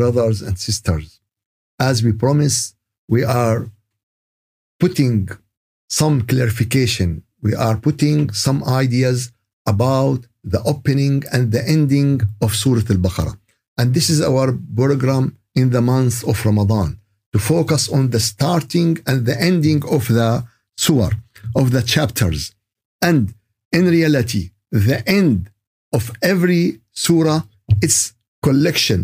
brothers and sisters, as we promised, we are putting some clarification. We are putting some ideas about the opening and the ending of Surah Al Baqarah. And this is our program in the month of Ramadan to focus on the starting and the ending of the surah, of the chapters. And in reality, the end of every surah is collection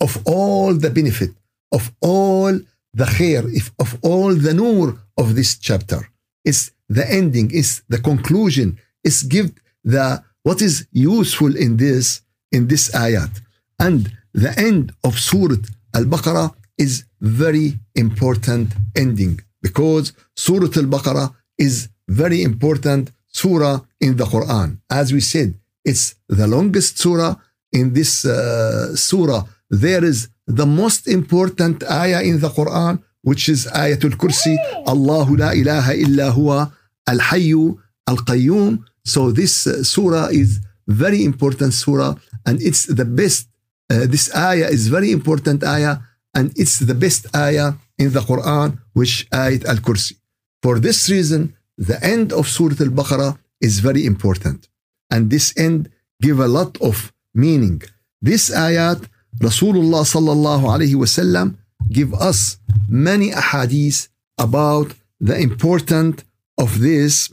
of all the benefit, of all the khair, of all the nur of this chapter. It's the ending, is the conclusion, is give the what is useful in this in this ayat. And the end of Surah Al-Baqarah is very important ending because Surah Al-Baqarah is very important surah in the Quran. As we said, it's the longest surah in this uh, surah. There is the most important ayah in the Quran, which is Ayatul Kursi, Allahu la ilaha illa huwa al-hayyu al-qayyum. So this uh, surah is very important surah and it's the best. Uh, this ayah is very important ayah and it's the best ayah in the Quran, which Ayat al-Kursi. For this reason, the end of Surah Al-Baqarah is very important. And this end give a lot of meaning. This ayat, Rasulullah sallallahu alayhi wasallam give us many ahadith about the important of this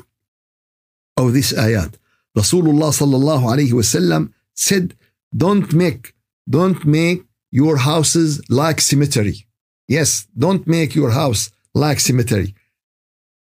of this ayat. Rasulullah sallallahu alayhi wasallam said, "Don't make, don't make your houses like cemetery. Yes, don't make your house like cemetery.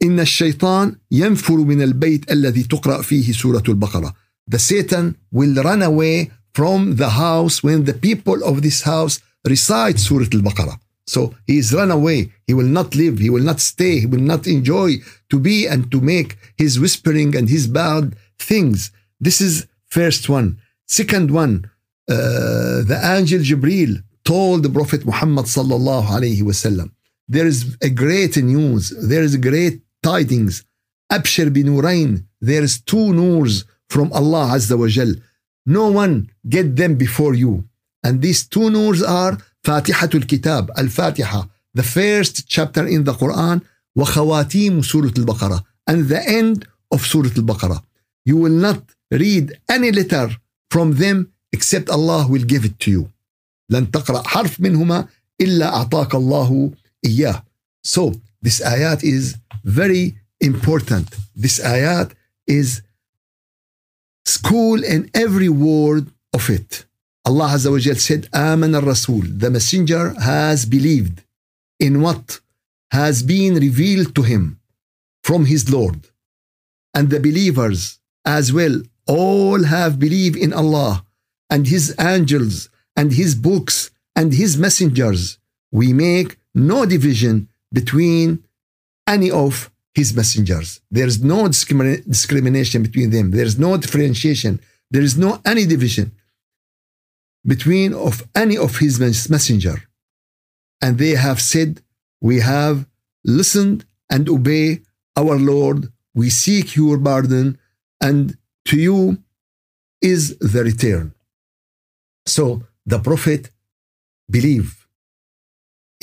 إن الشيطان ينفر من البيت الذي تقرأ فيه سورة البقرة. The Satan will run away from the house when the people of this house recite Surah Al-Baqarah. So he is run away. He will not live. He will not stay. He will not enjoy to be and to make his whispering and his bad things. This is first one. Second one, uh, the angel Jibril told the Prophet Muhammad sallallahu alayhi wasallam, there is a great news. There is great tidings. Abshir binurayn. There is two noors from Allah Azza wa Jal. No one get them before you. And these two noors are Fatihatul Kitab, Al-Fatiha, the first chapter in the Quran, wa khawatim Surah Al-Baqarah, and the end of Surah Al-Baqarah. You will not read any letter from them except Allah will give it to you. لن تقرأ حرف منهما إلا أعطاك الله إياه. So this ayat is very important. This ayat is school in every word of it. Allah Azza wa Jal said, Aman al-Rasul, the messenger has believed in what has been revealed to him from his Lord. And the believers as well, all have believed in Allah and his angels and his books and his messengers. We make no division between any of his messengers. There is no discrimi- discrimination between them. There is no differentiation. There is no any division between of any of his mes- messenger. And they have said, We have listened and obey our Lord. We seek your pardon, and to you is the return. So the Prophet believe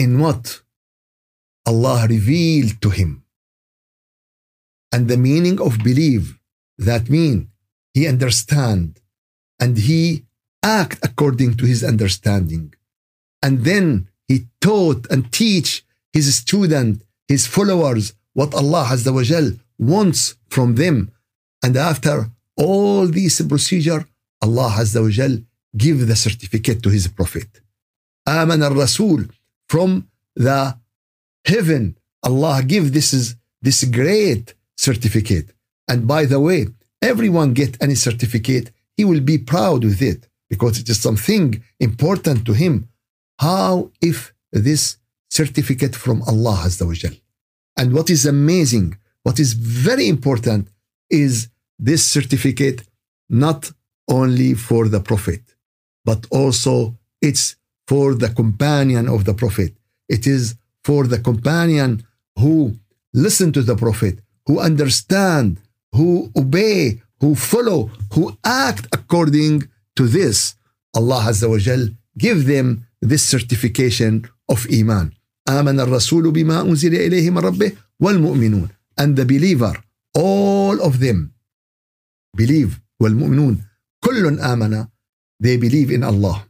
in what Allah revealed to him. And the meaning of believe, that mean he understand and he act according to his understanding. And then he taught and teach his student, his followers, what Allah Azza wa wants from them. And after all this procedure, Allah Azza wa give the certificate to his prophet. Aman al-Rasul from the heaven, Allah give this is this great certificate. And by the way, everyone get any certificate, he will be proud with it because it is something important to him. How if this certificate from Allah Azza wa Jal? And what is amazing, what is very important is this certificate not only for the Prophet, but also it's for the companion of the Prophet. It is for the companion who listen to the Prophet, who understand, who obey, who follow, who act according to this. Allah Azza wa Jal give them this certification of Iman. آمن الرسول بما أنزل إليه من ربه والمؤمنون and the believer all of them believe والمؤمنون كل آمن they believe in Allah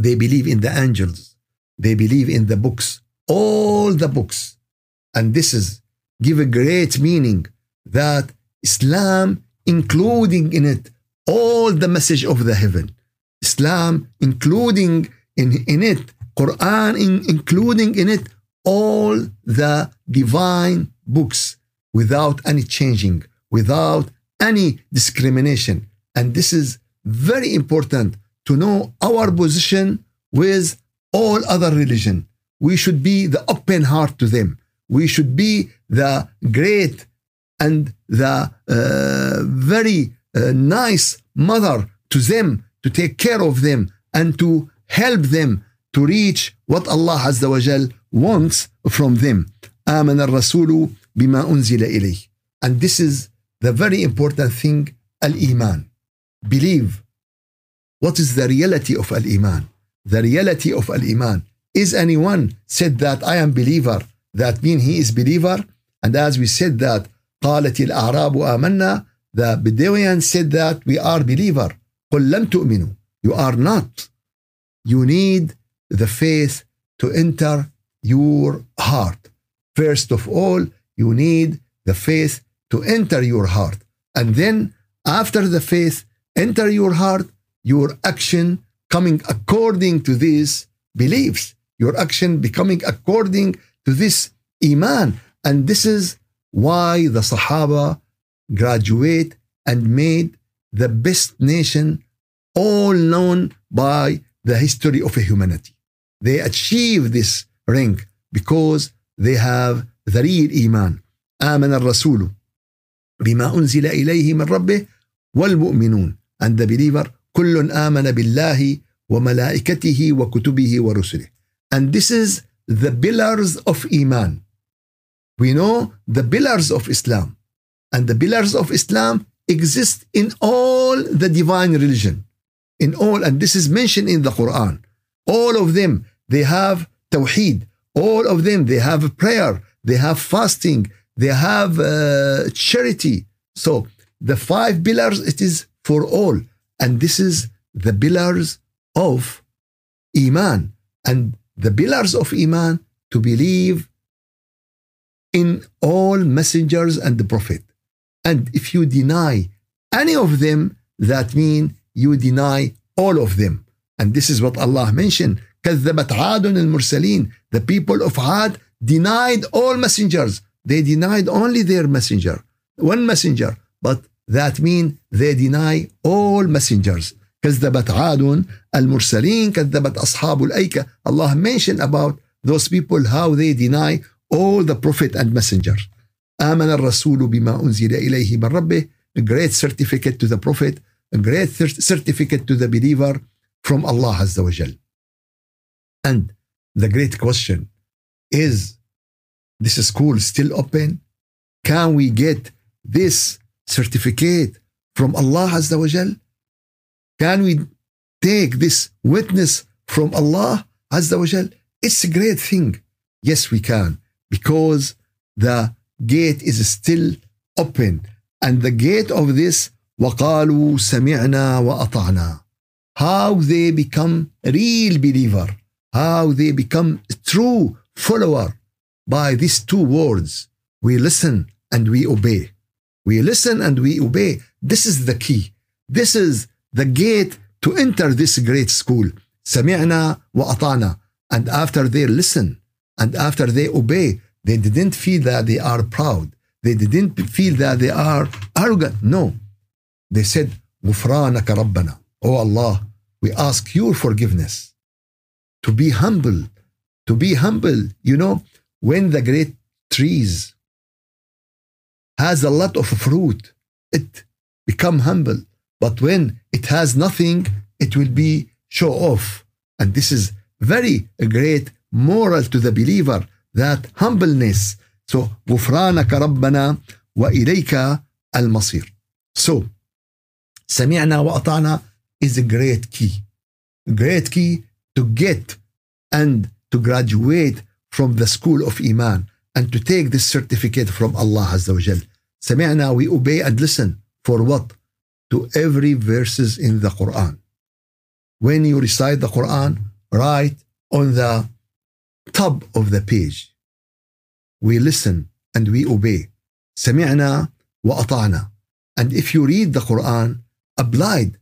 they believe in the angels they believe in the books all the books and this is give a great meaning that Islam including in it all the message of the heaven Islam including in, in it Quran in, including in it all the divine books without any changing, without any discrimination. And this is very important to know our position with all other religion. We should be the open heart to them. We should be the great and the uh, very uh, nice mother to them, to take care of them and to help them to reach what Allah Azza wa Jal wants from them. آمن الرسول بما أنزل إليه. And this is the very important thing, al-iman. Believe. What is the reality of al-iman? The reality of al-iman. Is anyone said that I am believer, that mean he is believer? And as we said that, قالت الأعراب آمنا, the Bedouins said that we are believer. قل لم تؤمنوا. You are not. You need the faith to enter your heart. First of all, you need the faith to enter your heart. And then, after the faith, enter your heart, your action coming according to these beliefs, your action becoming according to this Iman. And this is why the Sahaba graduate and made the best nation all known by the history of humanity. They achieve this rank because they have the real إيمان آمن الرسول بما أنزل إليه من ربه والمؤمنون and the believer كل آمن بالله وملائكته وكتبه ورسله and this is the pillars of Iman. We know the pillars of Islam. And the pillars of Islam exist in all the divine religion. In all and this is mentioned in the Quran. All of them they have tawheed. All of them they have prayer. They have fasting. They have uh, charity. So the five pillars it is for all. And this is the pillars of iman. And the pillars of Iman to believe in all messengers and the prophet. And if you deny any of them, that means you deny all of them. And this is what Allah mentioned. كذبت عاد المرسلين The people of Aad denied all messengers. They denied only their messenger. One messenger. But that means they deny all messengers. كذبت عاد المرسلين كذبت أصحاب الأيكة Allah mentioned about those people how they deny all the prophet and messengers آمن الرسول بما أنزل إليه من ربه a great certificate to the prophet a great certificate to the believer from Allah عز وجل and the great question is this school still open? Can we get this certificate from Allah wa Jal? Can we take this witness from Allah Azza wa Jal? It's a great thing. Yes, we can because the gate is still open and the gate of this وقالوا سمعنا وأطعنا how they become real believer how they become true follower by these two words we listen and we obey we listen and we obey this is the key this is the gate to enter this great school سمعنا وأطعنا and after they listen and after they obey they didn't feel that they are proud they didn't feel that they are arrogant no they said غفرانك ربنا oh Allah we ask your forgiveness to be humble to be humble you know when the great trees has a lot of fruit it become humble but when it has nothing it will be show off and this is very a great moral to the believer that humbleness so غفرانك ربنا وإليك المصير so سمعنا وأطعنا is a great key great key to get and to graduate from the school of Iman and to take this certificate from Allah Azza wa Jal. سمعنا, we obey and listen. For what? To every verses in the Quran. When you recite the Quran, write on the top of the page. We listen and we obey. سمعنا وأطعنا. And if you read the Quran, applied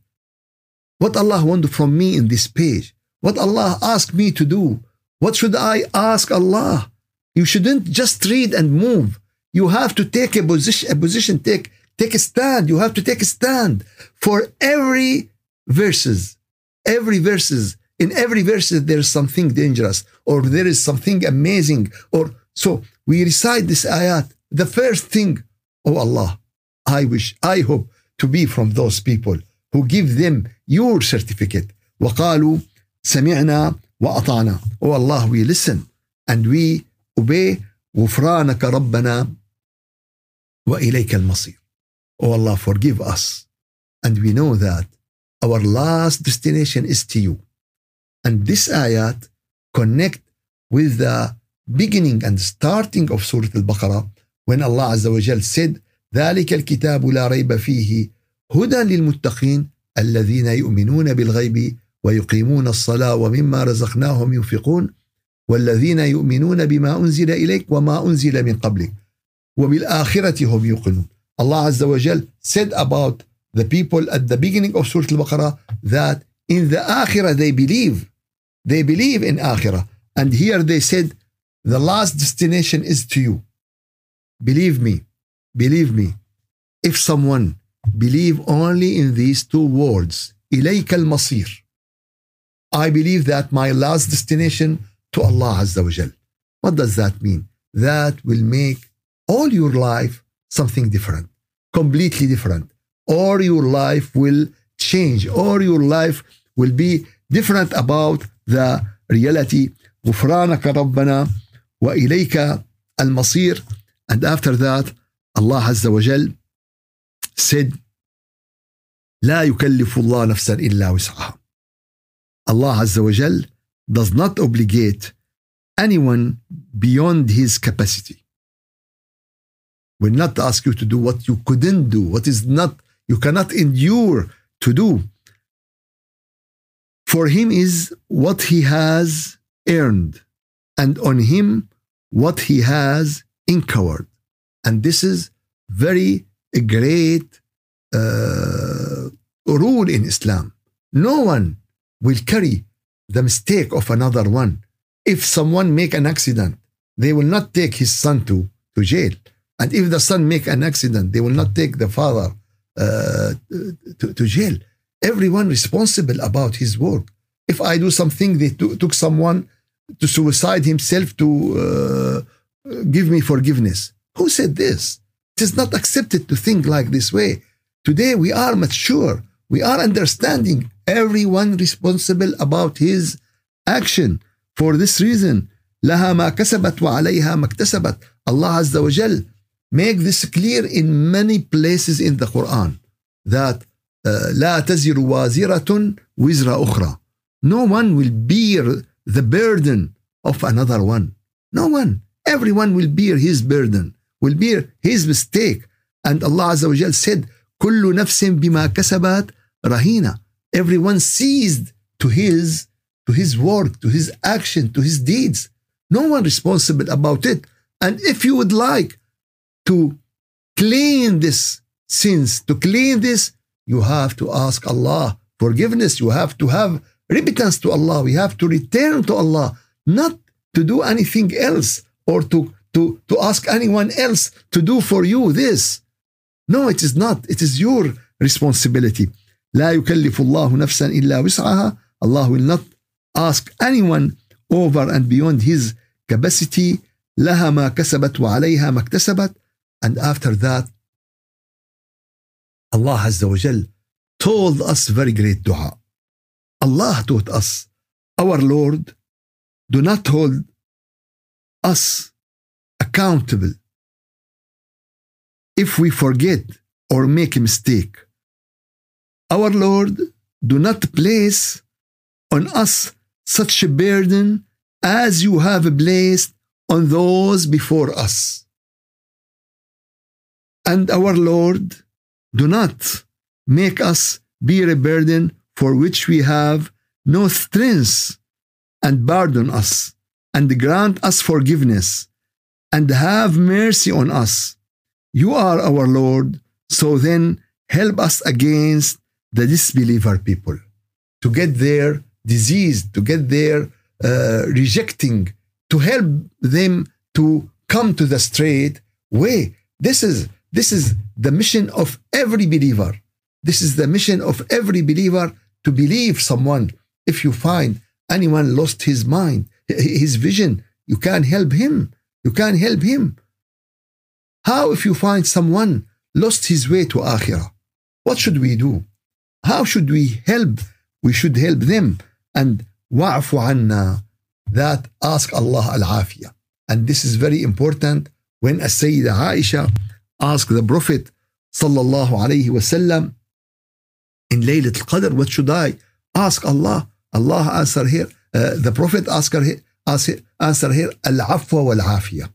what Allah wanted from me in this page, what Allah asked me to do, what should I ask Allah? You shouldn't just read and move. You have to take a position, a position, take, take a stand. You have to take a stand for every verses, every verses. In every verse, there is something dangerous or there is something amazing. Or so we recite this ayat. The first thing, oh Allah, I wish, I hope to be from those people who give them your certificate. وقالوا سمعنا وأطعنا. Oh Allah, we listen and we obey غفرانك ربنا وإليك المصير. Oh Allah, forgive us. And we know that our last destination is to you. And this ayat connect with the beginning and starting of Surah Al-Baqarah when Allah Azza wa Jal said ذلك الكتاب لا ريب فيه هدى للمتقين الذين يؤمنون بالغيب ويقيمون الصلاة ومما رزقناهم ينفقون والذين يؤمنون بما أنزل إليك وما أنزل من قبلك وبالآخرة هم يوقنون Allah Azza wa Jal said about the people at the beginning of Surah Al-Baqarah that in the Akhirah they believe. They believe in Akhirah. And here they said the last destination is to you. Believe me, believe me. If someone believe only in these two words, إليك المصير. I believe that my last destination to Allah Azza wa Jal. What does that mean? That will make all your life something different, completely different. Or your life will change, or your life will be different about the reality. غفرانك ربنا وإليك المصير. And after that, Allah Azza wa Jal said, لا يكلف الله نفسا إلا وسعها. Allah Azza wa Jal does not obligate anyone beyond his capacity. Will not ask you to do what you couldn't do, what is not, you cannot endure to do. For him is what he has earned, and on him what he has incurred. And this is very great uh, rule in Islam. No one will carry the mistake of another one. If someone make an accident, they will not take his son to, to jail. And if the son make an accident, they will not take the father uh, to, to jail. Everyone responsible about his work. If I do something, they t- took someone to suicide himself to uh, give me forgiveness. Who said this? It is not accepted to think like this way. Today we are mature. We are understanding everyone responsible about his action. For this reason, لها ما كسبت وعليها ما اكتسبت. Allah Azza wa Jal make this clear in many places in the Quran that uh, لا تزر وازرة وزر أخرى. No one will bear the burden of another one. No one. Everyone will bear his burden, will bear his mistake. And Allah Azza wa Jal said, كل نفس بما كسبت رهينة. Everyone seized to his to his work, to his action, to his deeds. No one responsible about it. And if you would like to clean this sins, to clean this, you have to ask Allah forgiveness. You have to have repentance to Allah. We have to return to Allah, not to do anything else or to, to, to ask anyone else to do for you this. No, it is not. It is your responsibility. لا يكلف الله نفسا إلا وسعها. Allah will not ask anyone over and beyond his capacity. لها ما كسبت وعليها ما اكتسبت. And after that, Allah Azza wa Jal told us very great dua. Allah taught us, our Lord, do not hold us accountable if we forget or make a mistake. Our Lord, do not place on us such a burden as you have placed on those before us. And our Lord, do not make us bear a burden for which we have no strength, and pardon us, and grant us forgiveness, and have mercy on us. You are our Lord, so then help us against the disbeliever people to get their disease, to get their uh, rejecting, to help them to come to the straight way. This is this is the mission of every believer. This is the mission of every believer to believe someone. If you find anyone lost his mind, his vision, you can help him. You can help him. How if you find someone lost his way to Akhirah? What should we do? How should we help? We should help them. And wa'fu anna, that ask Allah al-afiyah. And this is very important when a Sayyida Aisha asked the Prophet sallallahu alayhi wasallam in Laylat al-Qadr, what should I ask Allah? Allah answer here, uh, the Prophet asked her, answer here, al-afwa wal-afiyah.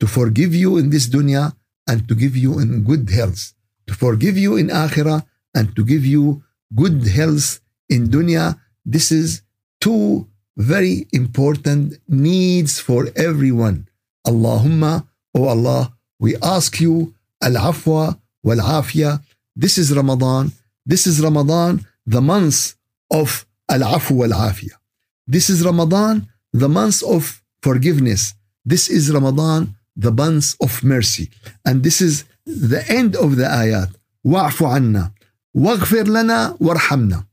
To forgive you in this dunya and to give you in good health. To forgive you in akhirah and to give you good health in dunya. This is two very important needs for everyone. Allahumma, oh Allah, we ask you al-afwa wal-afiyah. This is Ramadan. This is Ramadan, the month of al-afu wal-afiyah. This is Ramadan, the month of forgiveness. This is Ramadan, the month of mercy. And this is the end of the ayat. Wa'fu anna. واغفر لنا وارحمنا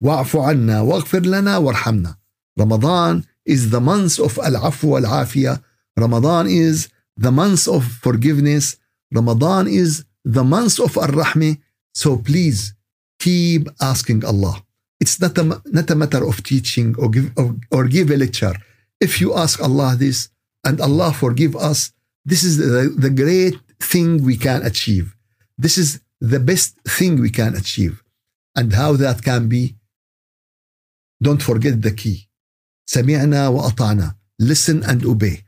واعف عنا واغفر لنا وارحمنا Ramadan is the month of al-afu wal-afiyah Ramadan is the month of forgiveness Ramadan is the month of ar-rahmah so please keep asking Allah it's not a, not a matter of teaching or give, or, or give a lecture if you ask Allah this and Allah forgive us this is the, the great thing we can achieve this is the best thing we can achieve. And how that can be, don't forget the key. سمعنا وأطعنا. Listen and obey.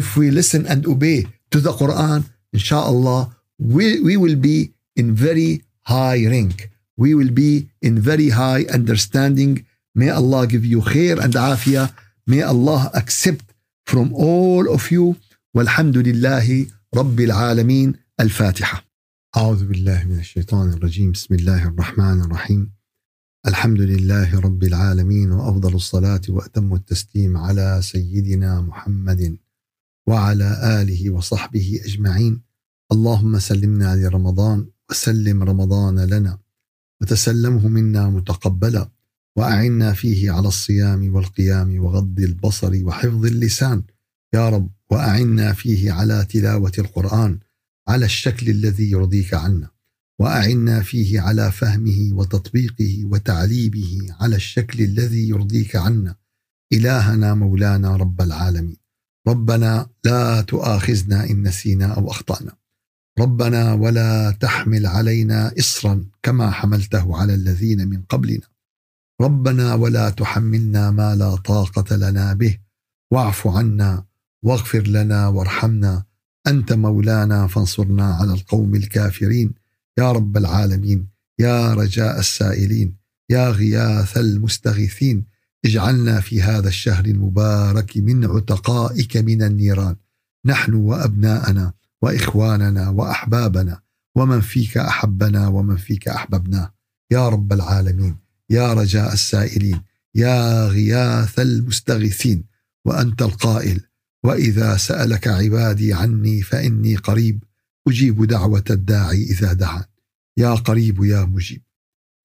If we listen and obey to the Quran, inshallah, we, we will be in very high rank. We will be in very high understanding. May Allah give you khair and afiyah. May Allah accept from all of you. والحمد لله رب العالمين الفاتحه أعوذ بالله من الشيطان الرجيم بسم الله الرحمن الرحيم الحمد لله رب العالمين وأفضل الصلاة وأتم التسليم على سيدنا محمد وعلى آله وصحبه أجمعين. اللهم سلمنا لرمضان وسلم رمضان لنا. وتسلمه منا متقبلا. وأعنا فيه على الصيام والقيام وغض البصر وحفظ اللسان. يا رب وأعنا فيه على تلاوة القرآن على الشكل الذي يرضيك عنا. وأعنا فيه على فهمه وتطبيقه وتعليمه على الشكل الذي يرضيك عنا. إلهنا مولانا رب العالمين. ربنا لا تؤاخذنا إن نسينا أو أخطأنا. ربنا ولا تحمل علينا اصرا كما حملته على الذين من قبلنا. ربنا ولا تحملنا ما لا طاقة لنا به. واعف عنا واغفر لنا وارحمنا. أنت مولانا فانصرنا على القوم الكافرين. يا رب العالمين. يا رجاء السائلين. يا غياث المستغيثين. اجعلنا في هذا الشهر المبارك من عتقائك من النيران. نحن وأبناءنا وإخواننا وأحبابنا ومن فيك أحبنا ومن فيك أحببناه. يا رب العالمين يا رجاء السائلين يا غياث المستغيثين وأنت القائل وإذا سألك عبادي عني فإني قريب أجيب دعوة الداعي إذا دعان. يا قريب يا مجيب.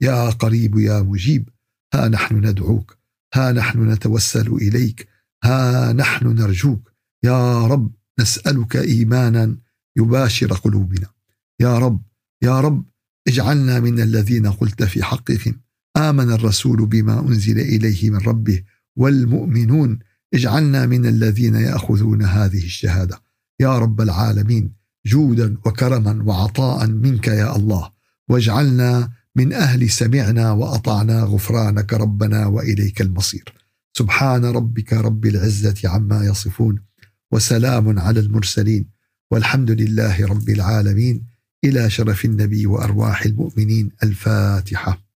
يا قريب يا مجيب ها نحن ندعوك. ها نحن نتوسل إليك ها نحن نرجوك. يا رب نسألك إيمانا يباشر قلوبنا. يا رب يا رب اجعلنا من الذين قلت في حقهم. آمن الرسول بما أنزل إليه من ربه والمؤمنون. اجعلنا من الذين يأخذون هذه الشهادة. يا رب العالمين جودا وكرما وعطاء منك يا الله. واجعلنا من أهل سمعنا وأطعنا غفرانك ربنا وإليك المصير. سبحان ربك رب العزة عما يصفون وسلام على المرسلين والحمد لله رب العالمين. إلى شرف النبي وأرواح المؤمنين. الفاتحة.